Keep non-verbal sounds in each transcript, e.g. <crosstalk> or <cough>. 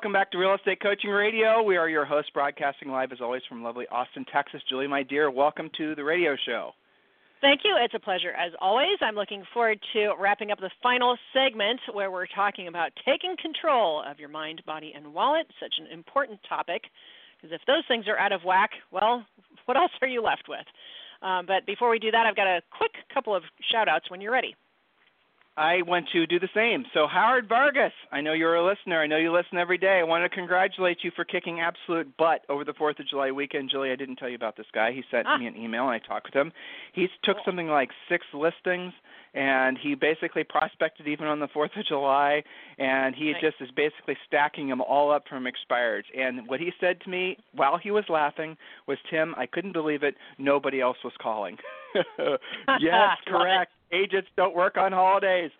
Welcome back to Real Estate Coaching Radio. We are your hosts, broadcasting live as always from lovely Austin, Texas. Julie, my dear, welcome to the radio show. Thank you. It's a pleasure as always. I'm looking forward to wrapping up the final segment where we're talking about taking control of your mind, body, and wallet. Such an important topic because if those things are out of whack, well, what else are you left with? Um, but before we do that, I've got a quick couple of shout outs when you're ready. I want to do the same. So, Howard Vargas, I know you're a listener. I know you listen every day. I want to congratulate you for kicking absolute butt over the 4th of July weekend. Julie, I didn't tell you about this guy. He sent ah. me an email and I talked with him. He took something like six listings and he basically prospected even on the 4th of July and he right. just is basically stacking them all up from expired. And what he said to me while he was laughing was, Tim, I couldn't believe it. Nobody else was calling. <laughs> yes, <laughs> correct. Agents don't work on holidays.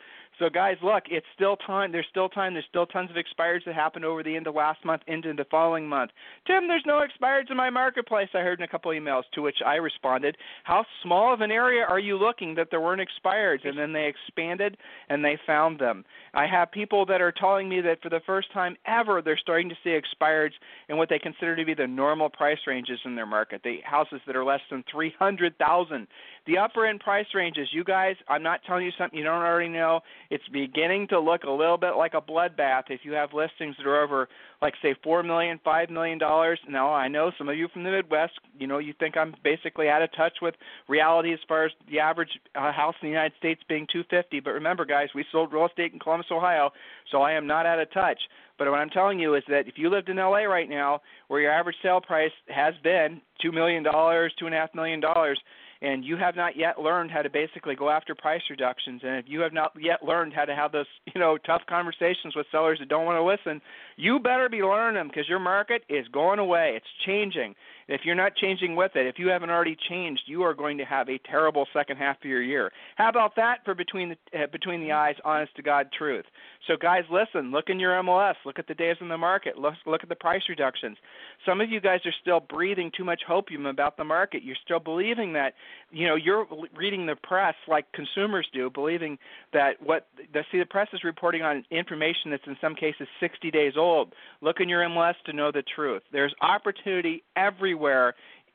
So guys, look, it's still time. There's still time. There's still tons of expires that happened over the end of last month into the following month. Tim, there's no expires in my marketplace. I heard in a couple emails to which I responded, "How small of an area are you looking that there weren't expires?" And then they expanded and they found them. I have people that are telling me that for the first time ever, they're starting to see expires in what they consider to be the normal price ranges in their market. The houses that are less than 300,000. The upper end price ranges, you guys, I'm not telling you something you don't already know it's beginning to look a little bit like a bloodbath if you have listings that are over like say four million, five million dollars. Now I know some of you from the Midwest, you know, you think I'm basically out of touch with reality as far as the average uh, house in the United States being 250. But remember, guys, we sold real estate in Columbus, Ohio, so I am not out of touch. But what I'm telling you is that if you lived in LA right now, where your average sale price has been two million dollars, two and a half million dollars, and you have not yet learned how to basically go after price reductions and if you have not yet learned how to have those <laughs> you know tough conversations with sellers that don't want to listen you better be learning them because your market is going away. It's changing if you're not changing with it if you haven't already changed you are going to have a terrible second half of your year. How about that for between the uh, between the eyes honest to god truth? So guys listen look in your mls look at the days in the market look look at the price reductions. Some of you guys are still breathing too much hopium about the market. You're still believing that you know you're reading the press like consumers do, believing that what the see the press is reporting on information that's in some cases 60 days old. Look in your MLS to know the truth. There's opportunity everywhere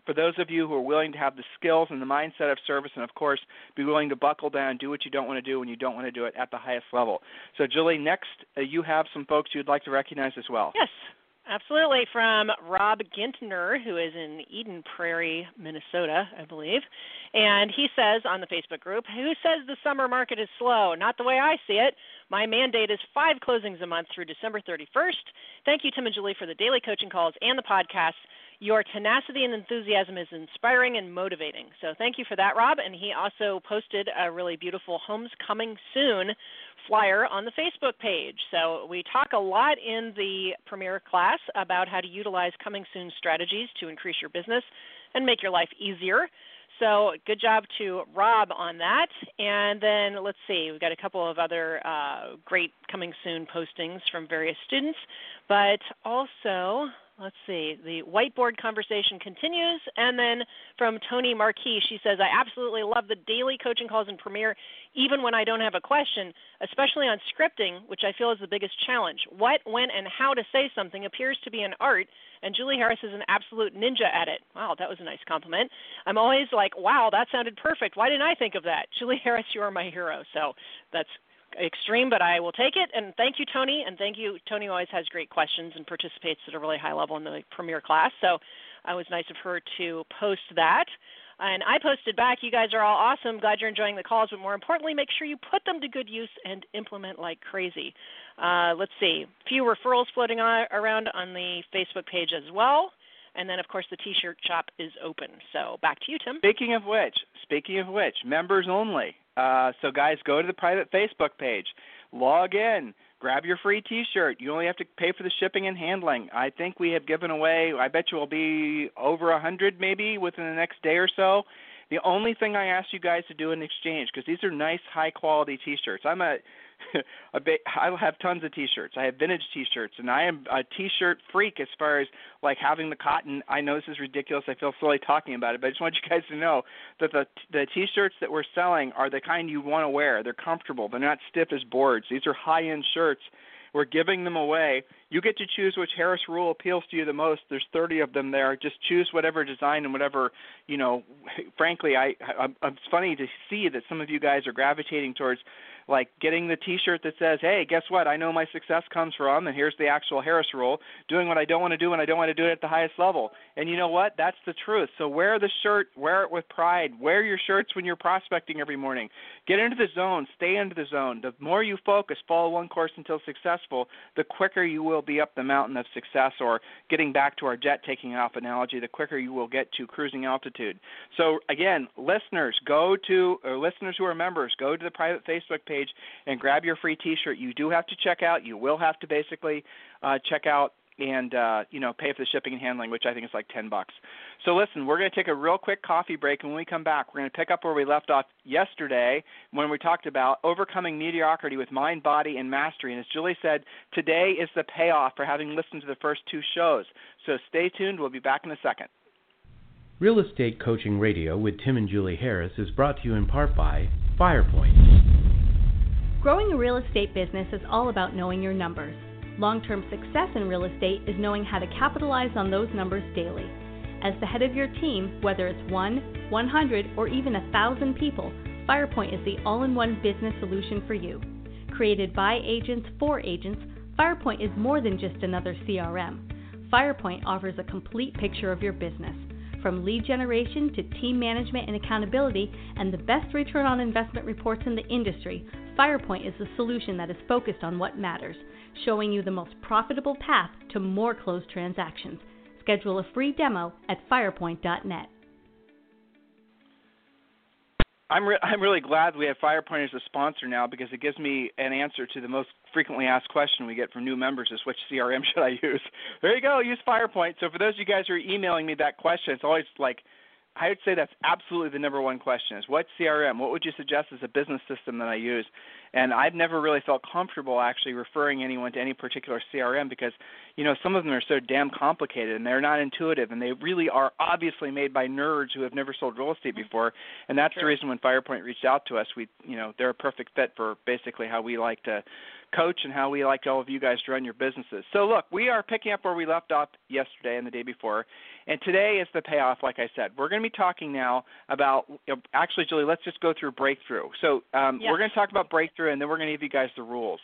for those of you who are willing to have the skills and the mindset of service, and of course, be willing to buckle down, do what you don't want to do when you don't want to do it at the highest level. So, Julie, next uh, you have some folks you'd like to recognize as well. Yes. Absolutely, from Rob Gintner, who is in Eden Prairie, Minnesota, I believe. And he says on the Facebook group, Who says the summer market is slow? Not the way I see it. My mandate is five closings a month through December 31st. Thank you, Tim and Julie, for the daily coaching calls and the podcast. Your tenacity and enthusiasm is inspiring and motivating. So thank you for that, Rob. And he also posted a really beautiful Homes Coming Soon flyer on the Facebook page. So we talk a lot in the Premier class about how to utilize coming soon strategies to increase your business and make your life easier. So good job to Rob on that. And then let's see, we've got a couple of other uh, great coming soon postings from various students, but also let's see, the whiteboard conversation continues. And then from Tony Marquis, she says, I absolutely love the daily coaching calls in Premier, even when I don't have a question, especially on scripting, which I feel is the biggest challenge. What, when, and how to say something appears to be an art, and Julie Harris is an absolute ninja at it. Wow, that was a nice compliment. I'm always like, wow, that sounded perfect. Why didn't I think of that? <laughs> Julie Harris, you are my hero. So that's extreme, but I will take it. And thank you, Tony. And thank you. Tony always has great questions and participates at a really high level in the premier class. So it was nice of her to post that. And I posted back, you guys are all awesome. Glad you're enjoying the calls, but more importantly, make sure you put them to good use and implement like crazy. Uh, let's see, few referrals floating on, around on the Facebook page as well. And then, of course, the T-shirt shop is open. So back to you, Tim. Speaking of which, speaking of which, members only. Uh, so, guys, go to the private Facebook page, log in, grab your free T-shirt. You only have to pay for the shipping and handling. I think we have given away. I bet you will be over a hundred maybe within the next day or so. The only thing I ask you guys to do in exchange, because these are nice, high quality T-shirts. I'm a <laughs> I have tons of T-shirts. I have vintage T-shirts, and I am a T-shirt freak as far as like having the cotton. I know this is ridiculous. I feel silly talking about it, but I just want you guys to know that the the T-shirts that we're selling are the kind you want to wear. They're comfortable. They're not stiff as boards. These are high-end shirts. We're giving them away. You get to choose which Harris rule appeals to you the most. There's 30 of them there. Just choose whatever design and whatever, you know, <laughs> frankly, I, I it's funny to see that some of you guys are gravitating towards like getting the T-shirt that says, "Hey, guess what? I know my success comes from," and here's the actual Harris rule: doing what I don't want to do and I don't want to do it at the highest level. And you know what? That's the truth. So wear the shirt, wear it with pride. Wear your shirts when you're prospecting every morning. Get into the zone, stay into the zone. The more you focus, follow one course until successful, the quicker you will be up the mountain of success. Or getting back to our jet taking off analogy, the quicker you will get to cruising altitude. So again, listeners, go to or listeners who are members, go to the private Facebook page page and grab your free T-shirt. You do have to check out. You will have to basically uh, check out and uh, you know pay for the shipping and handling, which I think is like ten bucks. So listen, we're going to take a real quick coffee break, and when we come back, we're going to pick up where we left off yesterday when we talked about overcoming mediocrity with mind, body, and mastery. And as Julie said, today is the payoff for having listened to the first two shows. So stay tuned. We'll be back in a second. Real Estate Coaching Radio with Tim and Julie Harris is brought to you in part by FirePoint. Growing a real estate business is all about knowing your numbers. Long term success in real estate is knowing how to capitalize on those numbers daily. As the head of your team, whether it's 1, 100, or even a 1,000 people, FirePoint is the all in one business solution for you. Created by agents for agents, FirePoint is more than just another CRM. FirePoint offers a complete picture of your business, from lead generation to team management and accountability, and the best return on investment reports in the industry FirePoint is the solution that is focused on what matters, showing you the most profitable path to more closed transactions. Schedule a free demo at firepoint.net. I'm re- <laughs> I'm really glad we have FirePoint as a sponsor now because it gives me an answer to the most frequently asked question we get from new members is which CRM should I use? <laughs> There you go, use FirePoint. So for those of you guys who are emailing me that question, it's always like I would say that's absolutely the number one question is what CRM, what would you suggest as a business system that I use? And I've never really felt comfortable actually referring anyone to any particular CRM because, you know, some of them are so damn complicated and they're not intuitive and they really are obviously made by nerds who have never sold real estate mm-hmm. before. And that's sure. the reason when FirePoint reached out to us, we, you know, they're a perfect fit for basically how we like to coach and how we like all of you guys to run your businesses. So, look, we are picking up where we left off yesterday and the day before, and today is the payoff. Like I said, we're going to be talking now about. Actually, Julie, let's just go through breakthrough. So, um, yes. we're going to talk about breakthrough, and then we're going to give you guys the rules.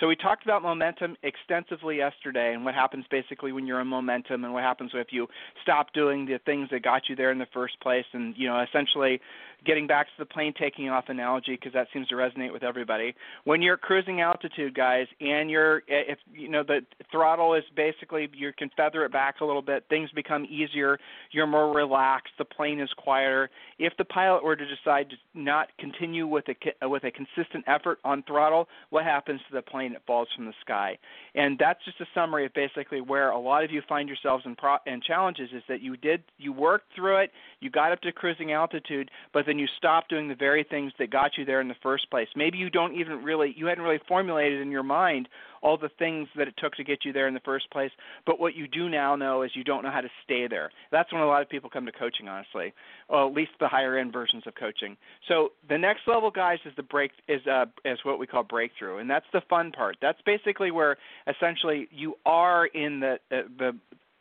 So, we talked about momentum extensively yesterday, and what happens basically when you're in momentum, and what happens if you stop doing the things that got you there in the first place, and you know, essentially getting back to the plane taking off analogy because that seems to resonate with everybody. When you're cruising altitude, guys, and you're eh, if you know the throttle is basically you can feather it back a little bit, things become easier. You're more relaxed. The plane is quieter. If the pilot were to decide to not continue with a with a consistent effort on throttle, what happens to the plane? It falls from the sky. And that's just a summary of basically where a lot of you find yourselves in pro- in challenges is that you did you worked through it, you got up to cruising altitude, but then you stopped doing the very things that got you there in the first place. Maybe you don't even really you hadn't really formulated in your mind all the things that it took to get you there in the first place, but what you do now know is you don't know how to stay there. That's when a lot of people come to coaching honestly. Well, at least the higher end versions of coaching. So the next level guys is the break is uh is what we call breakthrough and that's the fun part. That's basically where essentially you are in the uh, the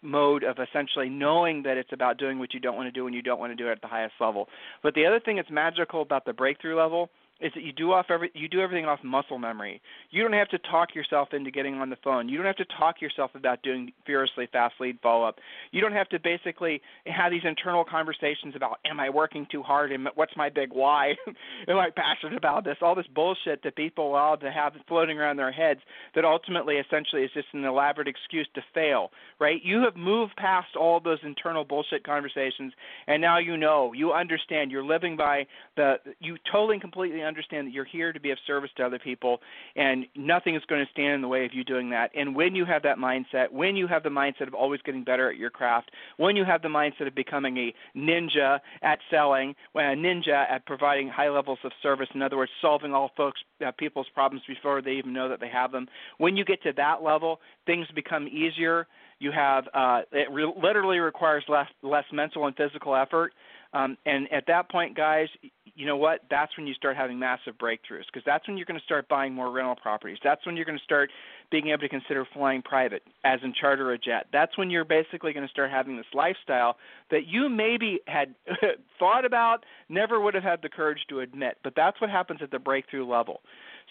mode of essentially knowing that it's about doing what you don't want to do and you don't want to do it at the highest level. But the other thing that's magical about the breakthrough level is that you do off every you do everything off muscle memory. You don't have to talk yourself into getting on the phone. You don't have to talk yourself about doing furiously fast lead follow up. You don't have to basically have these internal conversations about am I working too hard and what's my big why? <laughs> am I passionate about this? All this bullshit that people allow to have floating around their heads that ultimately essentially is just an elaborate excuse to fail, right? You have moved past all those internal bullshit conversations and now you know, you understand, you're living by the you totally and completely understand that you're here to be of service to other people, and nothing is going to stand in the way of you doing that. And when you have that mindset, when you have the mindset of always getting better at your craft, when you have the mindset of becoming a ninja at selling, a ninja at providing high levels of service, in other words, solving all folks uh, people's problems before they even know that they have them. When you get to that level, things become easier. You have uh, it re- literally requires less less mental and physical effort. Um, and at that point, guys, you know what? That's when you start having massive breakthroughs because that's when you're going to start buying more rental properties. That's when you're going to start being able to consider flying private, as in charter a jet. That's when you're basically going to start having this lifestyle that you maybe had <laughs> thought about, never would have had the courage to admit. But that's what happens at the breakthrough level.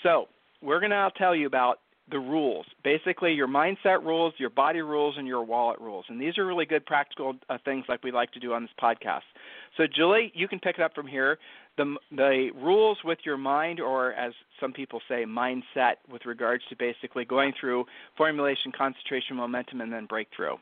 So we're going to now tell you about the rules. Basically, your mindset rules, your body rules, and your wallet rules. And these are really good practical uh, things like we like to do on this podcast. So, Julie, you can pick it up from here. The, the rules with your mind, or as some people say, mindset, with regards to basically going through formulation, concentration, momentum, and then breakthrough.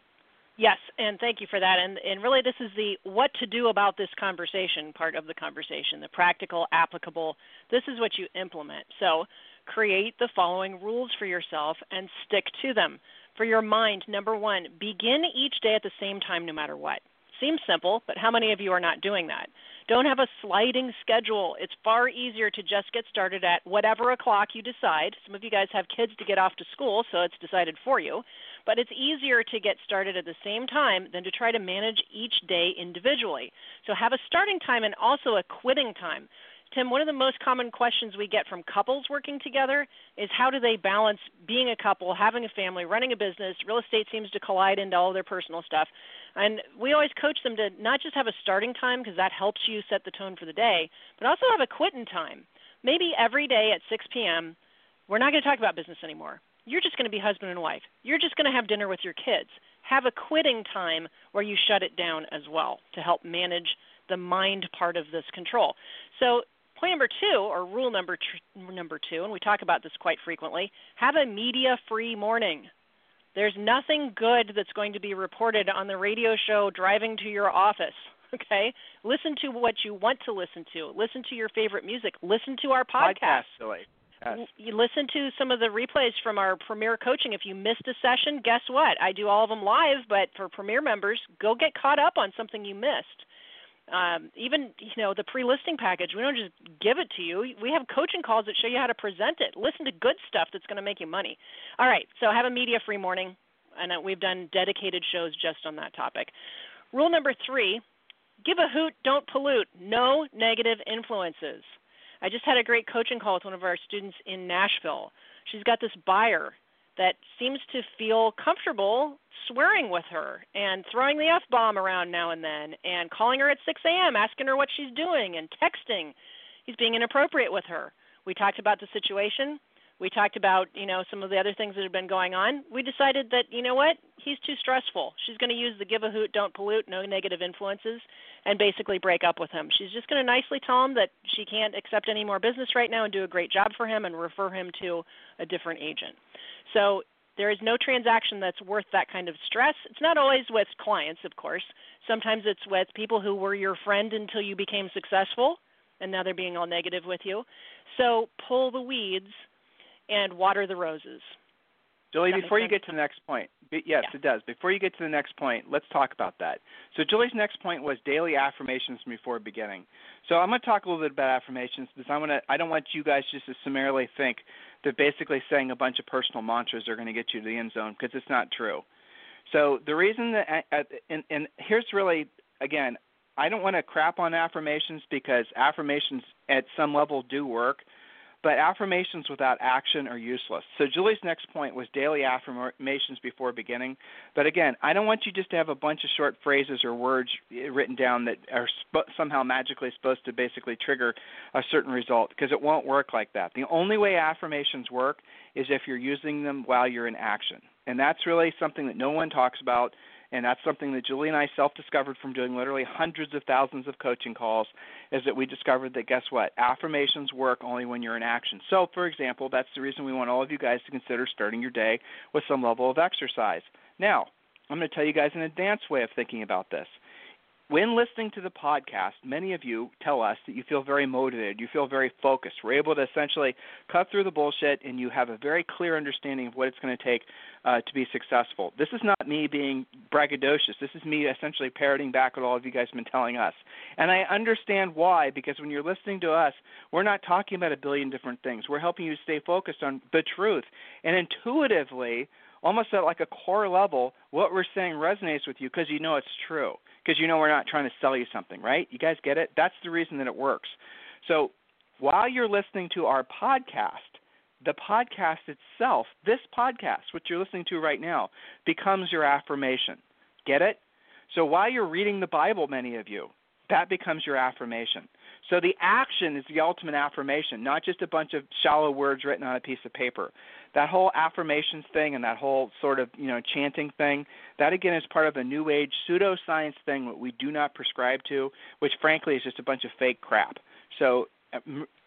Yes, and thank you for that. And, and really, this is the what to do about this conversation part of the conversation, the practical, applicable. This is what you implement. So, create the following rules for yourself and stick to them. For your mind, number one, begin each day at the same time no matter what. Seems simple, but how many of you are not doing that? Don't have a sliding schedule. It's far easier to just get started at whatever o'clock you decide. Some of you guys have kids to get off to school, so it's decided for you. But it's easier to get started at the same time than to try to manage each day individually. So have a starting time and also a quitting time. Tim, one of the most common questions we get from couples working together is how do they balance being a couple, having a family, running a business? Real estate seems to collide into all their personal stuff. And we always coach them to not just have a starting time because that helps you set the tone for the day, but also have a quitting time. Maybe every day at 6 p.m., we're not going to talk about business anymore. You're just going to be husband and wife. You're just going to have dinner with your kids. Have a quitting time where you shut it down as well to help manage the mind part of this control. So Point number two, or rule number tr- number two, and we talk about this quite frequently: have a media-free morning. There's nothing good that's going to be reported on the radio show driving to your office. <laughs> Okay, listen to what you want to listen to. Listen to your favorite music. Listen to our podcast. podcast yes. You listen to some of the replays from our Premier Coaching. If you missed a session, guess what? I do all of them live, but for Premier members, go get caught up on something you missed um, even you know the pre-listing package we don't just give it to you. We have coaching calls that show you how to present it. Listen to good stuff that's going to make you money. All right so have a media free morning and we've done dedicated shows just on that topic. Rule number three give a hoot don't pollute. No negative influences. I just had a great coaching call with one of our students in nashville. She's got this buyer that seems to feel comfortable swearing with her and throwing the F bomb around now and then and calling her at 6 a.m., asking her what she's doing and texting. He's being inappropriate with her. We talked about the situation. We talked about, you know, some of the other things that have been going on. We decided that, you know what, he's too stressful. She's going to use the give a hoot, don't pollute, no negative influences, and basically break up with him. She's just going to nicely tell him that she can't accept any more business right now and do a great job for him and refer him to a different agent. So there is no transaction that's worth that kind of stress. It's not always with clients, of course. Sometimes it's with people who were your friend until you became successful, and now they're being all negative with you. So pull the weeds and water the roses. Julie, before you get to the next point, yes, yeah. it does. Before you get to the next point, let's talk about that. So Julie's next point was daily affirmations before beginning. So I'm going to talk a little bit about affirmations because I want to. I don't want you guys just to summarily think that basically saying a bunch of personal mantras are going to get you to the end zone because it's not true. So the reason that, uh, and, and here's really again, I don't want to crap on affirmations because affirmations at some level do work but affirmations without action are useless. So Julie's next point was daily affirmations before beginning. But again, I don't want you just to have a bunch of short phrases or words written down that are sp- somehow magically supposed to basically trigger a certain result because it won't work like that. The only way affirmations work is if you're using them while you're in action. And that's really something that no one talks about and that's something that Julie and I self-discovered from doing literally hundreds of thousands of coaching calls is that we discovered that guess what? Affirmations work only when you're in action. So for example that's the reason we want all of you guys to consider starting your day with some level of exercise. Now i'm going to tell you guys an advanced way of thinking about this when listening to the podcast, many of you tell us that you feel very motivated, you feel very focused. We're able to essentially cut through the bullshit, and you have a very clear understanding of what it's going to take uh, to be successful. This is not me being braggadocious. This is me essentially parroting back what all of you guys have been telling us. And I understand why, because when you're listening to us, we're not talking about a billion different things. We're helping you stay focused on the truth. And intuitively, almost at like a core level, what we're saying resonates with you because you know it's true because you know we're not trying to sell you something, right? You guys get it? That's the reason that it works. So while you're listening to our podcast, the podcast itself, this podcast, which you're listening to right now, becomes your affirmation. Get it? So while you're reading the Bible, many of you, that becomes your affirmation. So the action is the ultimate affirmation, not just a bunch of shallow words written on a piece of paper. That whole affirmations thing and that whole sort of you know chanting thing that again is part of a new age pseudoscience thing that we do not prescribe to which frankly is just a bunch of fake crap. So uh,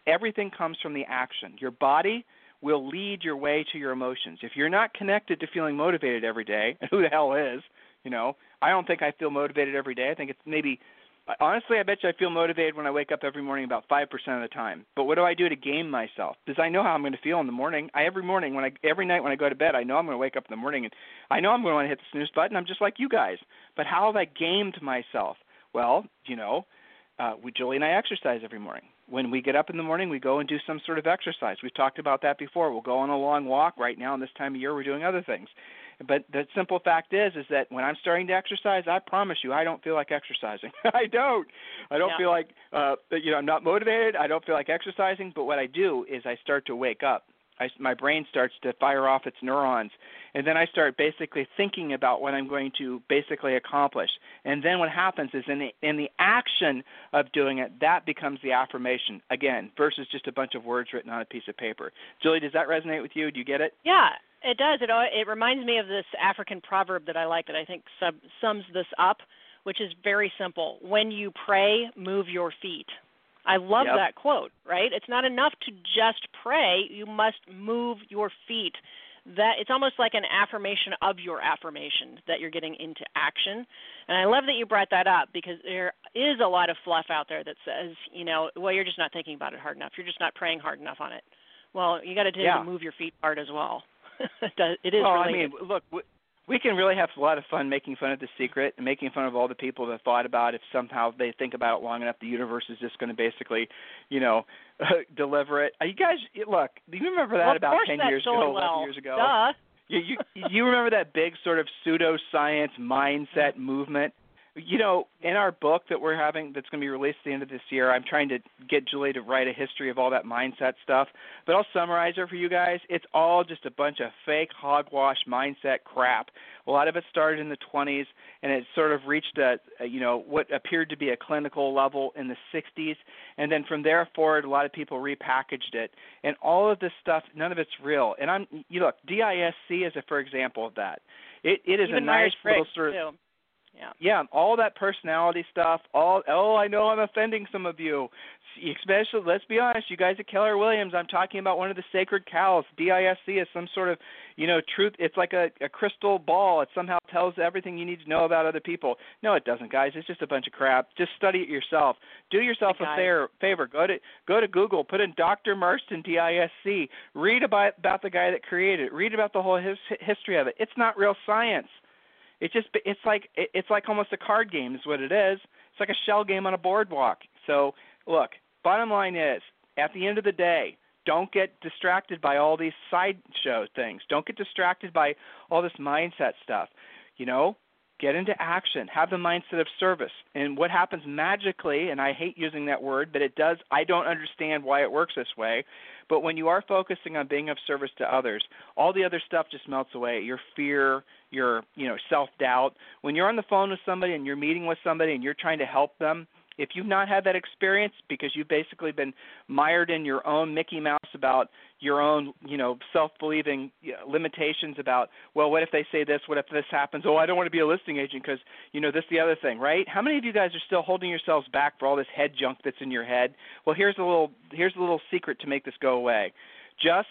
everything comes from the action. Your body will lead your way to your emotions. If you're not connected to feeling motivated every day <laughs> who the hell is you know? I don't think i feel motivated every day. I think it's maybe honestly, I bet you I feel motivated when I wake up every morning about five percent of the time. But what do I do to game myself? Because I know how I'm going to feel in the morning. I every morning when I every night when I go to bed, I know I'm going to wake up in the morning and I know I'm going to want to hit the snooze button. I'm just like you guys. But how have I gamed myself? Well, you know, uh, we Julie and I exercise every morning. When we get up in the morning, we go and do some sort of exercise. We've talked about that before. We'll go on a long walk. Right now, in this time of year, we're doing other things. But the simple fact is, is that when I'm starting to exercise, I promise you, I don't feel like exercising. <laughs> I don't. I don't yeah. feel like, uh, you know, I'm not motivated. I don't feel like exercising. But what I do is I start to wake up. I, my brain starts to fire off its neurons, and then I start basically thinking about what I'm going to basically accomplish. And then what happens is in the in the action of doing it, that becomes the affirmation again, versus just a bunch of words written on a piece of paper. Julie, does that resonate with you? Do you get it? Yeah, it does. It it reminds me of this African proverb that I like that I think sub, sums this up, which is very simple. When you pray, move your feet. I love yep. that quote, right? It's not enough to just pray, you must move your feet. That it's almost like an affirmation of your affirmation that you're getting into action. And I love that you brought that up because there is a lot of fluff out there that says, you know, well you're just not thinking about it hard enough. You're just not praying hard enough on it. Well, you got to yeah. move your feet hard as well. <laughs> it is. Well, really I mean, look, we, can really have a lot of fun making fun of the secret and making fun of all the people that thought about it. if somehow they think about it long enough, the universe is just going to basically, you know, <laughs> deliver it. Uh, you guys, look, do you remember that well, about ten years ago, well. eleven years ago? Duh. You, you you remember that big sort of pseudoscience mindset <laughs> movement? You know, in our book that we're having that's going to be released at the end of this year, I'm trying to get Julie to write a history of all that mindset stuff. But I'll summarize it for you guys. It's all just a bunch of fake hogwash mindset crap. A lot of it started in the 20s, and it sort of reached a, a you know what appeared to be a clinical level in the 60s, and then from there forward, a lot of people repackaged it. And all of this stuff, none of it's real. And I'm you look, DISC is a for example of that. It it is Even a nice little sort of too. Yeah. Yeah, all that personality stuff. All oh, I know I'm offending some of you. Especially, let's be honest, you guys at Keller Williams. I'm talking about one of the sacred cows. DISC is some sort of, you know, truth. It's like a, a crystal ball. It somehow tells everything you need to know about other people. No, it doesn't, guys. It's just a bunch of crap. Just study it yourself. Do yourself a fair, favor. Go to go to Google. Put in Dr. Marston DISC. Read about about the guy that created it. Read about the whole his, history of it. It's not real science. It just it's like it's like almost a card game is what it is. It's like a shell game on a boardwalk. So look, bottom line is at the end of the day, don't get distracted by all these sideshow things. Don't get distracted by all this mindset stuff. You know, get into action. Have the mindset of service. And what happens magically, and I hate using that word, but it does. I don't understand why it works this way. But when you are focusing on being of service to others, all the other stuff just melts away. Your fear, your you know self doubt. When you're on the phone with somebody and you're meeting with somebody and you're trying to help them, if you've not had that experience because you've basically been mired in your own Mickey Mouse about your own, you know, self-believing limitations about, well, what if they say this? What if this happens? Oh, I don't want to be a listing agent because, you know, this the other thing, right? How many of you guys are still holding yourselves back for all this head junk that's in your head? Well, here's a little here's a little secret to make this go away. Just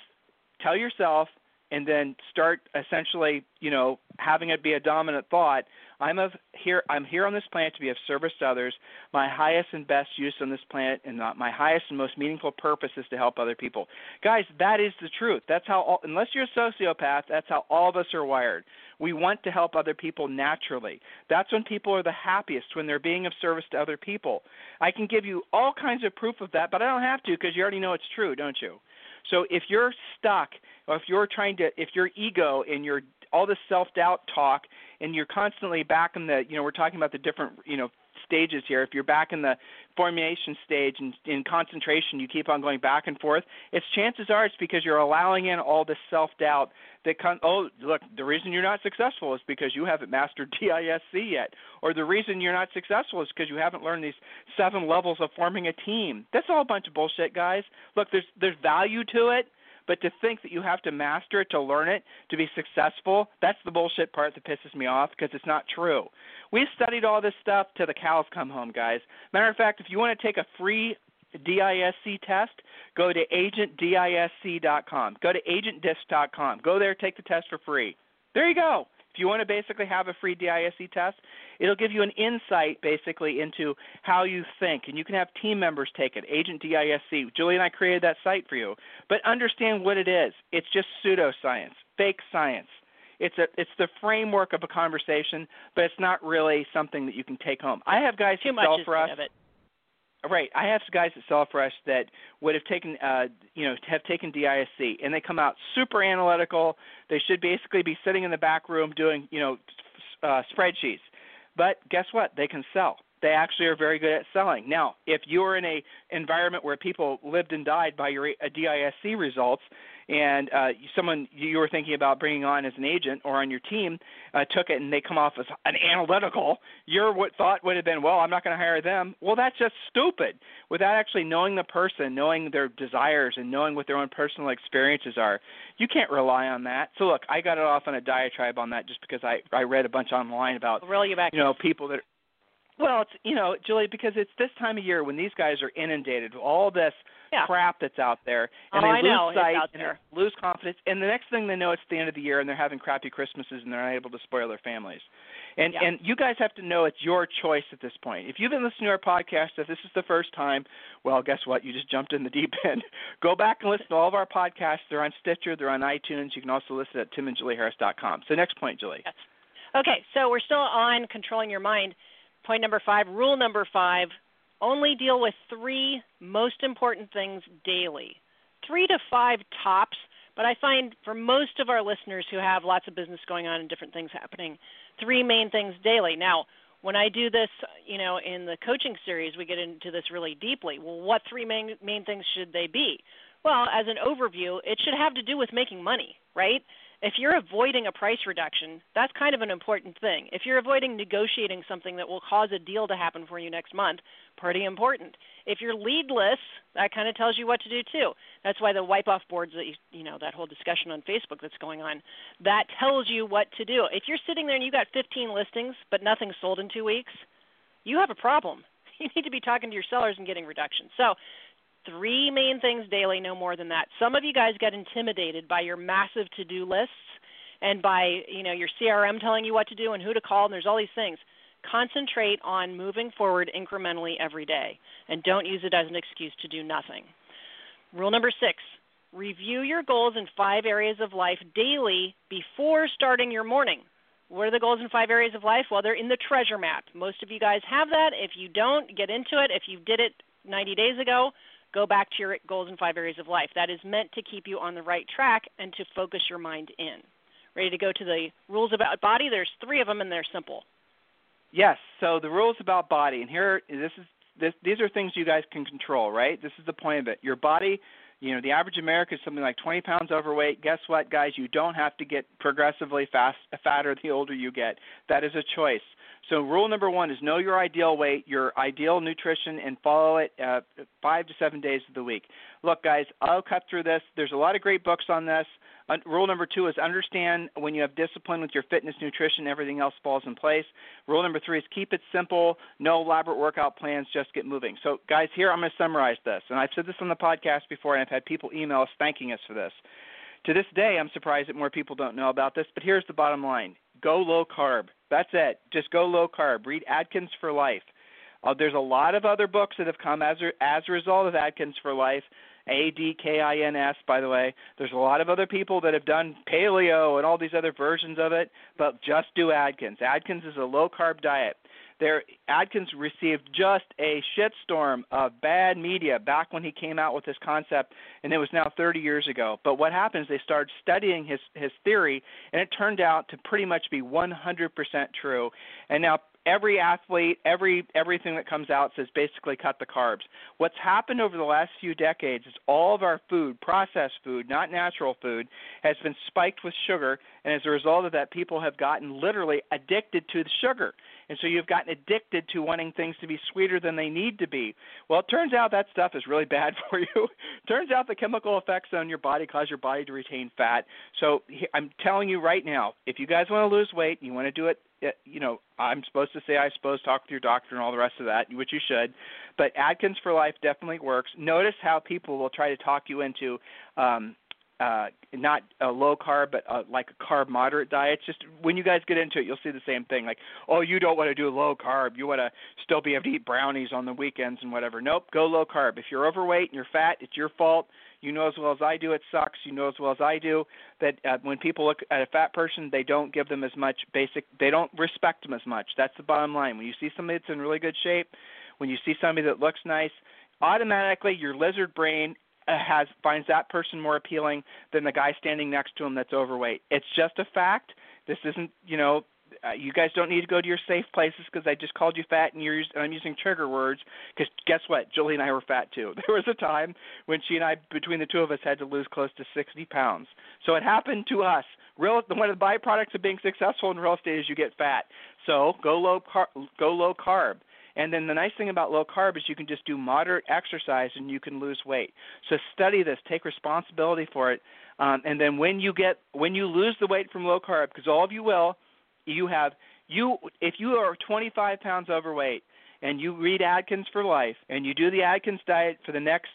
tell yourself and then start essentially, you know, having it be a dominant thought. I'm of here. I'm here on this planet to be of service to others. My highest and best use on this planet, and my highest and most meaningful purpose is to help other people. Guys, that is the truth. That's how. All, unless you're a sociopath, that's how all of us are wired. We want to help other people naturally. That's when people are the happiest, when they're being of service to other people. I can give you all kinds of proof of that, but I don't have to because you already know it's true, don't you? So if you're stuck, if you're trying to, if your ego and your all this self-doubt talk, and you're constantly back in the, you know, we're talking about the different, you know, stages here. If you're back in the formation stage and in concentration, you keep on going back and forth. It's chances are it's because you're allowing in all this self doubt that con- oh look the reason you're not successful is because you haven't mastered <laughs> DISC yet, or the reason you're not successful is because you haven't learned these seven levels of forming a team. That's all a bunch of bullshit, guys. Look, there's there's value to it but to think that you have to master it to learn it to be successful, that's the bullshit part that pisses me off because it's not true. We've studied all this stuff till the cows come home, guys. Matter of fact, if you want to take a free DISC test, go to agentdisc.com. Go to agentdisc.com. Go there, take the test for free. There you go. If you want to basically have a free DISC test, it'll give you an insight basically into how you think, and you can have team members take it. Agent DISC. Julie and I created that site for you, but understand what it is. It's just pseudoscience, fake science. It's a it's the framework of a conversation, but it's not really something that you can take home. I have guys Too who sell for us. it. Right. I have guys for us that would have taken, uh, you know, have taken DISC, and they come out super analytical. They should basically be sitting in the back room doing, you know, uh, spreadsheets. But guess what? They can sell. They actually are very good at selling. Now, if you're in a environment where people lived and died by your uh, DISC results, and uh, someone you were thinking about bringing on as an agent or on your team uh, took it and they come off as an analytical, your what thought would have been, well, I'm not going to hire them. Well, that's just stupid. Without actually knowing the person, knowing their desires, and knowing what their own personal experiences are, you can't rely on that. So look, I got it off on a diatribe on that just because I I read a bunch online about I'll reel you back. you know people that well, it's you know, Julie, because it's this time of year when these guys are inundated with all this Yeah. crap that's out there, and Oh, they I lose know. Sight and they lose confidence, and the next thing they know, it's the end of the year, and they're having crappy Christmases, and they're not able to spoil their families. And Yeah. and you guys have to know it's your choice at this point. If you've been listening to our podcast, if this is the first time, well, guess what? You just jumped in the deep <laughs> end. Go back and listen to all of our podcasts. They're on Stitcher. They're on iTunes. You can also listen at timandjulieharris.com. So next point, Julie. Yes. Okay, so we're still on controlling your mind. Point number five, rule number five only deal with three most important things daily. Three to five tops, but I find for most of our listeners who have lots of business going on and different things happening, three main things daily. Now, when I do this, you know, in the coaching series, we get into this really deeply. Well, what three main main things should they be? Well, as an overview, it should have to do with making money, right? If you're avoiding a price reduction, that's kind of an important thing. If you're avoiding negotiating something that will cause a deal to happen for you next month, pretty important. If you're leadless, that kind of tells you what to do too. That's why the wipe off boards that you, you know, that whole discussion on Facebook that's going on, that tells you what to do. If you're sitting there and you've got 15 listings but nothing sold in 2 weeks, you have a problem. <laughs> You need to be talking to your sellers and getting reductions. So, three main things daily, no more than that. Some of you guys get intimidated by your massive to-do lists and by, you know, your CRM telling you what to do and who to call and there's all these things. Concentrate on moving forward incrementally every day and don't use it as an excuse to do nothing. Rule number 6, review your goals in 5 areas of life daily before starting your morning. What are the goals in five areas of life? Well, they're in the treasure map. Most of you guys have that. If you don't, get into it. If you did it 90 days ago, go back to your goals in five areas of life. That is meant to keep you on the right track and to focus your mind in. Ready to go to the rules about body? There's three of them, and they're simple. Yes. So the rules about body, and here this is this, these are things you guys can control, right? This is the point of it. Your body, you know, the average American is something like 20 pounds overweight. Guess what, guys? You don't have to get progressively fast, fatter the older you get. That is a choice. So rule number one is know your ideal weight, your ideal nutrition, and follow it uh, five to seven days of the week. Look, guys, I'll cut through this. There's a lot of great books on this. Uh, rule number two is understand when you have discipline with your fitness, nutrition, everything else falls in place. Rule number three is keep it simple, no elaborate workout plans, just get moving. So, guys, here I'm going to summarize this. And I've said this on the podcast before, and I've had people email us thanking us for this. To this day, I'm surprised that more people don't know about this, but here's the bottom line go low carb. That's it. Just go low carb. Read Atkins for Life. Uh, there's a lot of other books that have come as a, as a result of Atkins for Life. A T K I N S, by the way. There's a lot of other people that have done paleo and all these other versions of it, but just do Atkins. Atkins is a low carb diet. There, Atkins received just a shitstorm of bad media back when he came out with this concept, and it was now 30 years ago. But what happens? They started studying his his theory, and it turned out to pretty much be 100% true. And now every athlete, every everything that comes out says basically cut the carbs. What's happened over the last few decades is all of our food, processed food, not natural food, has been spiked with sugar, and as a result of that, people have gotten literally addicted to the sugar. And so you've gotten addicted to wanting things to be sweeter than they need to be. Well, it turns out that stuff is really <laughs> bad for you. turns out the chemical effects on your body cause your body to retain fat. So I'm telling you right now, if you guys want to lose weight, you want to do it you know, I'm supposed to say I suppose talk with your doctor and all the rest of that, which you should. But Atkins for Life definitely works. Notice how people will try to talk you into um, uh, not a low carb, but uh, like a carb moderate diet. It's Just when you guys get into it, you'll see the same thing. Like, oh, you don't want to do low carb. You want to still be able to eat brownies on the weekends and whatever. Nope, go low carb. If you're overweight and you're fat, it's your fault. You know as well as I do it sucks. You know as well as I do that uh, when people look at a fat person, they don't give them as much basic. They don't respect them as much. That's the bottom line. When you see somebody that's in really good shape, when you see somebody that looks nice, automatically your lizard brain has finds that person more appealing than the guy standing next to him that's overweight. It's just a fact. This isn't, you know, uh, you guys don't need to go to your safe places because I just called you fat and you're I'm using trigger words because guess what Julie and I were fat too. <laughs> There was a time when she and I between the two of us had to lose close to 60 pounds. So it happened to us. Real one of the byproducts of being successful in real estate is you get fat. So go low car, go low carb. And then the nice thing about low carb is you can just do moderate exercise and you can lose weight. So study this, take responsibility for it, um, and then when you get when you lose the weight from low carb, because all of you will, you have you if you are 25 pounds overweight and you read Atkins for life and you do the Atkins diet for the next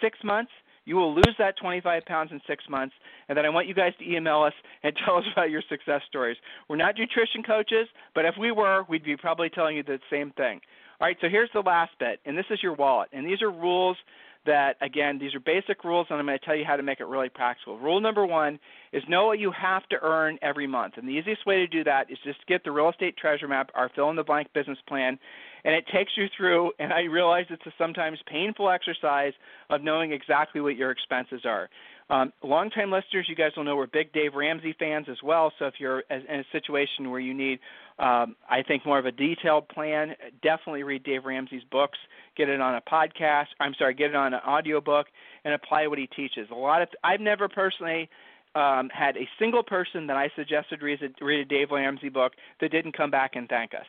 six months, you will lose that 25 pounds in six months. And then I want you guys to email us and <laughs> tell us about your success stories. We're not nutrition coaches, but if we were, we'd be probably telling you the same thing. All right, so here's the last bit, and this is your wallet. And these are rules that, again, these are basic rules, and I'm going to tell you how to make it really practical. Rule number one is know what you have to earn every month. And the easiest way to do that is just get the real estate treasure map, our fill in the blank business plan, and it takes you through, and I realize it's a sometimes painful exercise of knowing exactly what your expenses are. Um, longtime listeners, you guys will know we're big Dave Ramsey fans as well. So if you're in a situation where you need, um, I think, more of a detailed plan, definitely read Dave Ramsey's books. Get it on a podcast. I'm sorry, get it on an audio book and apply what he teaches. A lot of I've never personally um, had a single person that I suggested read a, read a Dave Ramsey book that didn't come back and thank us.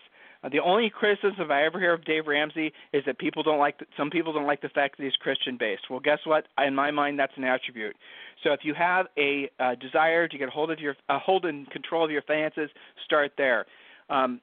Uh, the only criticism I ever hear of Dave Ramsey is that people don't like the, some people don't like the fact that he's Christian based. Well, guess what? In my mind, that's an attribute. So if you have a uh, desire to get hold of your a hold and control of your finances, start there. Um,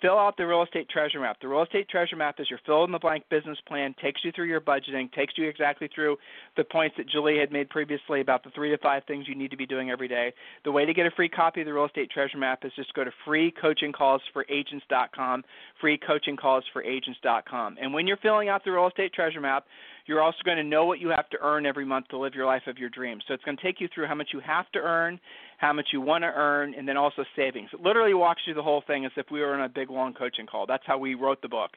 fill out the real estate treasure map. The real estate treasure map is your fill in the blank business plan, takes you through your budgeting, takes you exactly through the points that Julie had made previously about the three to five things you need to be doing every day. The way to get a free copy of the real estate treasure map is just go to freecoachingcallsforagents.com, freecoachingcallsforagents.com. And when you're filling out the real estate treasure map, you're also going to know what you have to earn every month to live your life of your dreams. So it's going to take you through how much you have to earn, how much you want to earn, and then also savings. It literally walks you through the whole thing as if we were on a big long coaching call. That's how we wrote the book.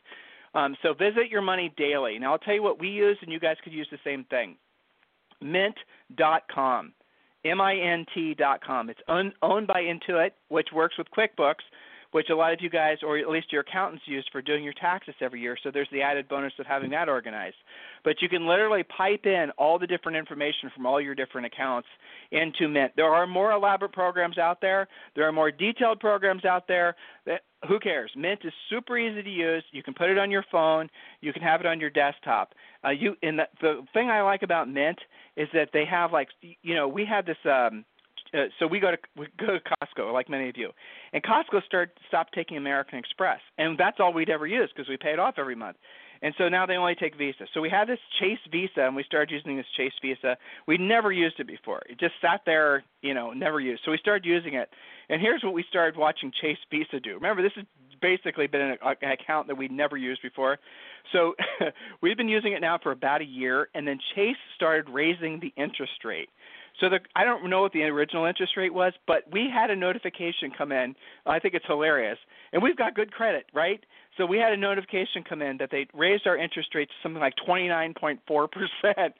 Um, so visit your money daily. Now I'll tell you what we use, and you guys could use the same thing. Mint.com, M-I-N-T.com. It's un- owned by Intuit, which works with QuickBooks which a lot of you guys, or at least your accountants, use for doing your taxes every year. So there's the added bonus of having that organized. But you can literally pipe in all the different information from all your different accounts into Mint. There are more elaborate programs out there. There are more detailed programs out there. That, who cares? Mint is super easy to use. You can put it on your phone. You can have it on your desktop. Uh, you and the, the thing I like about Mint is that they have like you know we had this um, uh, so we go to we go to Costco, like many of you, and Costco started stopped taking American Express, and that's all we'd ever use because we pay it off every month. And so now they only take Visa. So we had this Chase Visa, and we started using this Chase Visa. We'd never used it before. It just sat there, you know, never used. So we started using it. And here's what we started watching Chase Visa do. Remember, this has basically been an, an account that we'd never used before. So <laughs> we've been using it now for about a year, and then Chase started raising the interest rate. So the I don't know what the original interest rate was, but we had a notification come in. I think it's hilarious, and we've got good credit, right? So we had a notification come in that they raised our interest rate to something like 29.4 percent,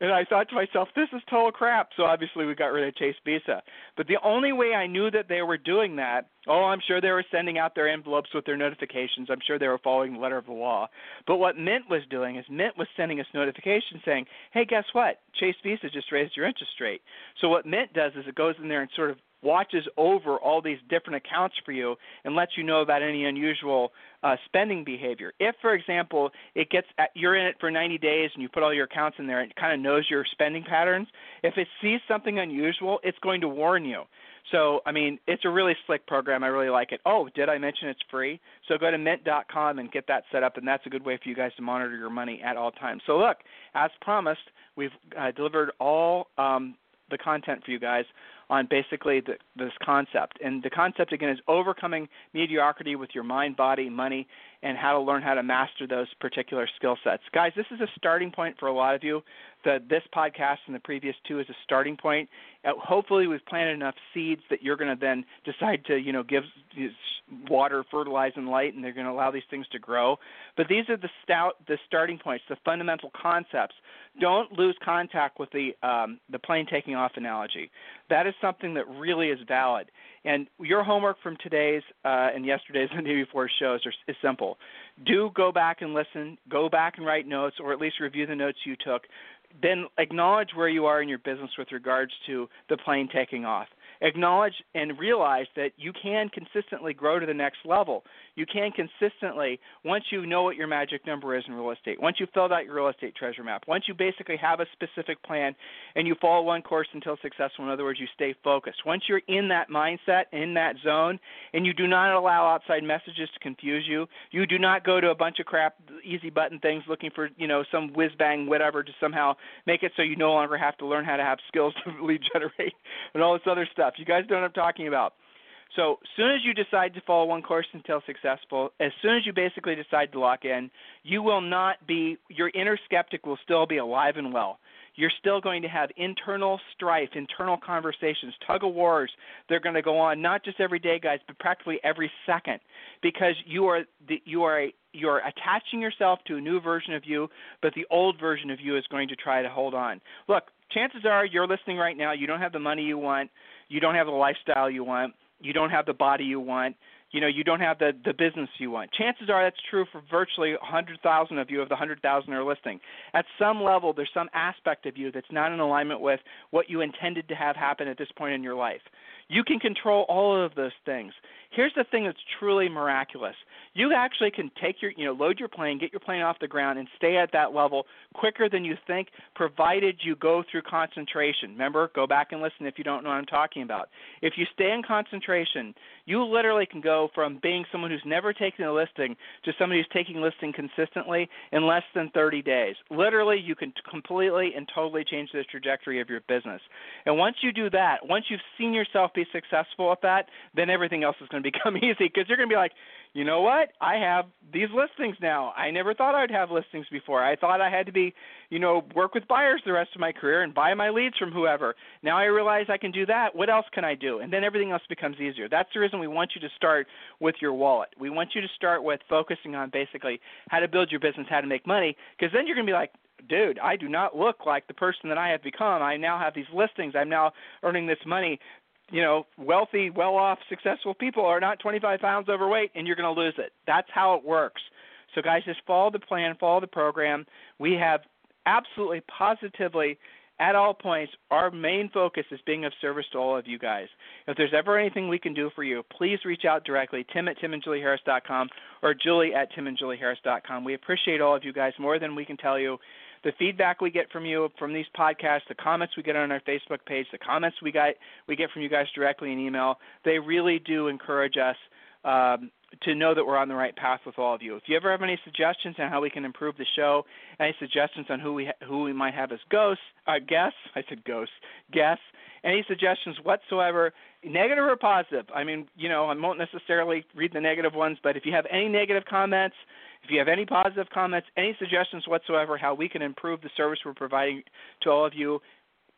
and I thought to myself, this is total crap. So obviously we got rid of Chase Visa. But the only way I knew that they were doing that, oh, I'm sure they were sending out their envelopes with their notifications. I'm sure they were following the letter of the law. But what Mint was doing is Mint was sending us notifications saying, hey, guess what? Chase Visa just raised your interest rate. So what Mint does is it goes in there and sort of watches over all these different accounts for you and lets you know about any unusual uh, spending behavior. If, for example, it gets at, you're in it for 90 days and you put all your accounts in there, and it kind of knows your spending patterns. If it sees something unusual, it's going to warn you. So, I mean, it's a really slick program. I really like it. Oh, did I mention it's free? So go to mint.com and get that set up, and that's a good way for you guys to monitor your money at all times. So, look, as promised, we've uh, delivered all um, the content for you guys on basically the, this concept. And the concept, again, is overcoming mediocrity with your mind, body, money, and how to learn how to master those particular skill sets. Guys, this is a starting point for a lot of you. The, this podcast and the previous two is a starting point. Uh, hopefully, we've planted enough seeds that you're going to then decide to, you know, give water, fertilize, and light, and they're going to allow these things to grow. But these are the stout, the starting points, the fundamental concepts. Don't lose contact with the um, the plane taking off analogy. That is something that really is valid. And your homework from today's uh, and yesterday's <laughs> and the day before shows are, is simple. Do go back and listen, go back and write notes, or at least review the notes you took. Then acknowledge where you are in your business with regards to the plane taking off acknowledge and realize that you can consistently grow to the next level. You can consistently, once you know what your magic number is in real estate, once you've filled out your real estate treasure map, once you basically have a specific plan and you follow one course until successful, in other words, you stay focused. Once you're in that mindset, in that zone, and you do not allow outside messages to confuse you, you do not go to a bunch of crap, easy button things looking for, you know, some whiz bang, whatever, to somehow make it so you no longer have to learn how to have skills <laughs> to lead generate and all this other stuff. You guys know what I'm talking about. So, as soon as you decide to follow one course until successful, as soon as you basically decide to lock in, you will not be, your inner skeptic will still be alive and well. You're still going to have internal strife, internal conversations, tug of wars. They're going to go on not just every day, guys, but practically every second, because you are the, you are a, you are attaching yourself to a new version of you, but the old version of you is going to try to hold on. Look, chances are you're listening right now. You don't have the money you want you don't have the lifestyle you want, you don't have the body you want, you know, you don't have the the business you want. Chances are that's true for virtually 100,000 of you of the 100,000 are listening. At some level, there's some aspect of you that's not in alignment with what you intended to have happen at this point in your life. You can control all of those things. Here's the thing that's truly miraculous. You actually can take your, you know, load your plane, get your plane off the ground, and stay at that level quicker than you think, provided you go through concentration. Remember, go back and listen if you don't know what I'm talking about. If you stay in concentration, you literally can go from being someone who's never taken a listing to somebody who's taking listing consistently in less than 30 days. Literally, you can completely and totally change the trajectory of your business. And once you do that, once you've seen yourself be successful at that, then everything else is going to become <laughs> easy because you're going to be like, you know what? I have these listings now. I never thought I'd have listings before. I thought I had to be, you know, work with buyers the rest of my career and buy my leads from whoever. Now I realize I can do that. What else can I do? And then everything else becomes easier. That's the reason we want you to start with your wallet. We want you to start with focusing on basically how to build your business, how to make money, because then you're going to be like, dude, I do not look like the person that I have become. I now have these listings. I'm now earning this money you know, wealthy, well off, successful people are not 25 pounds overweight and you're going to lose it. That's how it works. So, guys, just follow the plan, follow the program. We have absolutely, positively, at all points, our main focus is being of service to all of you guys. If there's ever anything we can do for you, please reach out directly, tim at timandjulieharris.com or julie at timandjulieharris.com. We appreciate all of you guys more than we can tell you. The feedback we get from you from these podcasts, the comments we get on our Facebook page, the comments we got we get from you guys directly in email, they really do encourage us um, to know that we're on the right path with all of you. If you ever have any suggestions on how we can improve the show, any suggestions on who we ha- who we might have as ghosts, uh, guests, <laughs> I said ghosts, guests, any suggestions whatsoever, negative or positive. I mean, you know, I won't necessarily read the negative ones, but if you have any negative comments, if you have any positive comments, any suggestions whatsoever how we can improve the service we're providing to all of you,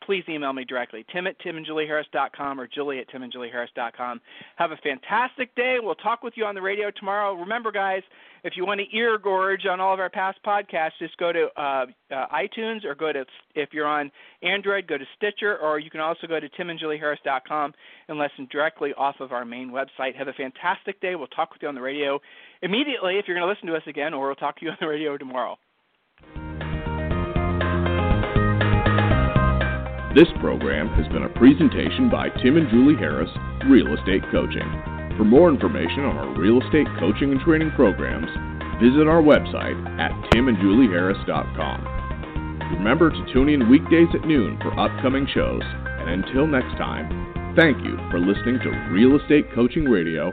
please email me directly, tim at timandjulieharris.com or julie at timandjulieharris.com. Have a fantastic day. We'll talk with you on the radio tomorrow. Remember, guys, if you want to ear gorge on all of our past podcasts, just go to uh, uh, iTunes or go to, if you're on Android, go to Stitcher, or you can also go to timandjulieharris.com and listen directly off of our main website. Have a fantastic day. We'll talk with you on the radio immediately if you're going to listen to us again, or we'll talk to you on the radio tomorrow. This program has been a presentation by Tim and Julie Harris, Real Estate Coaching. For more information on our real estate coaching and training programs, visit our website at timandjulieharris.com. Remember to tune in weekdays at noon for upcoming shows, and until next time, thank you for listening to Real Estate Coaching Radio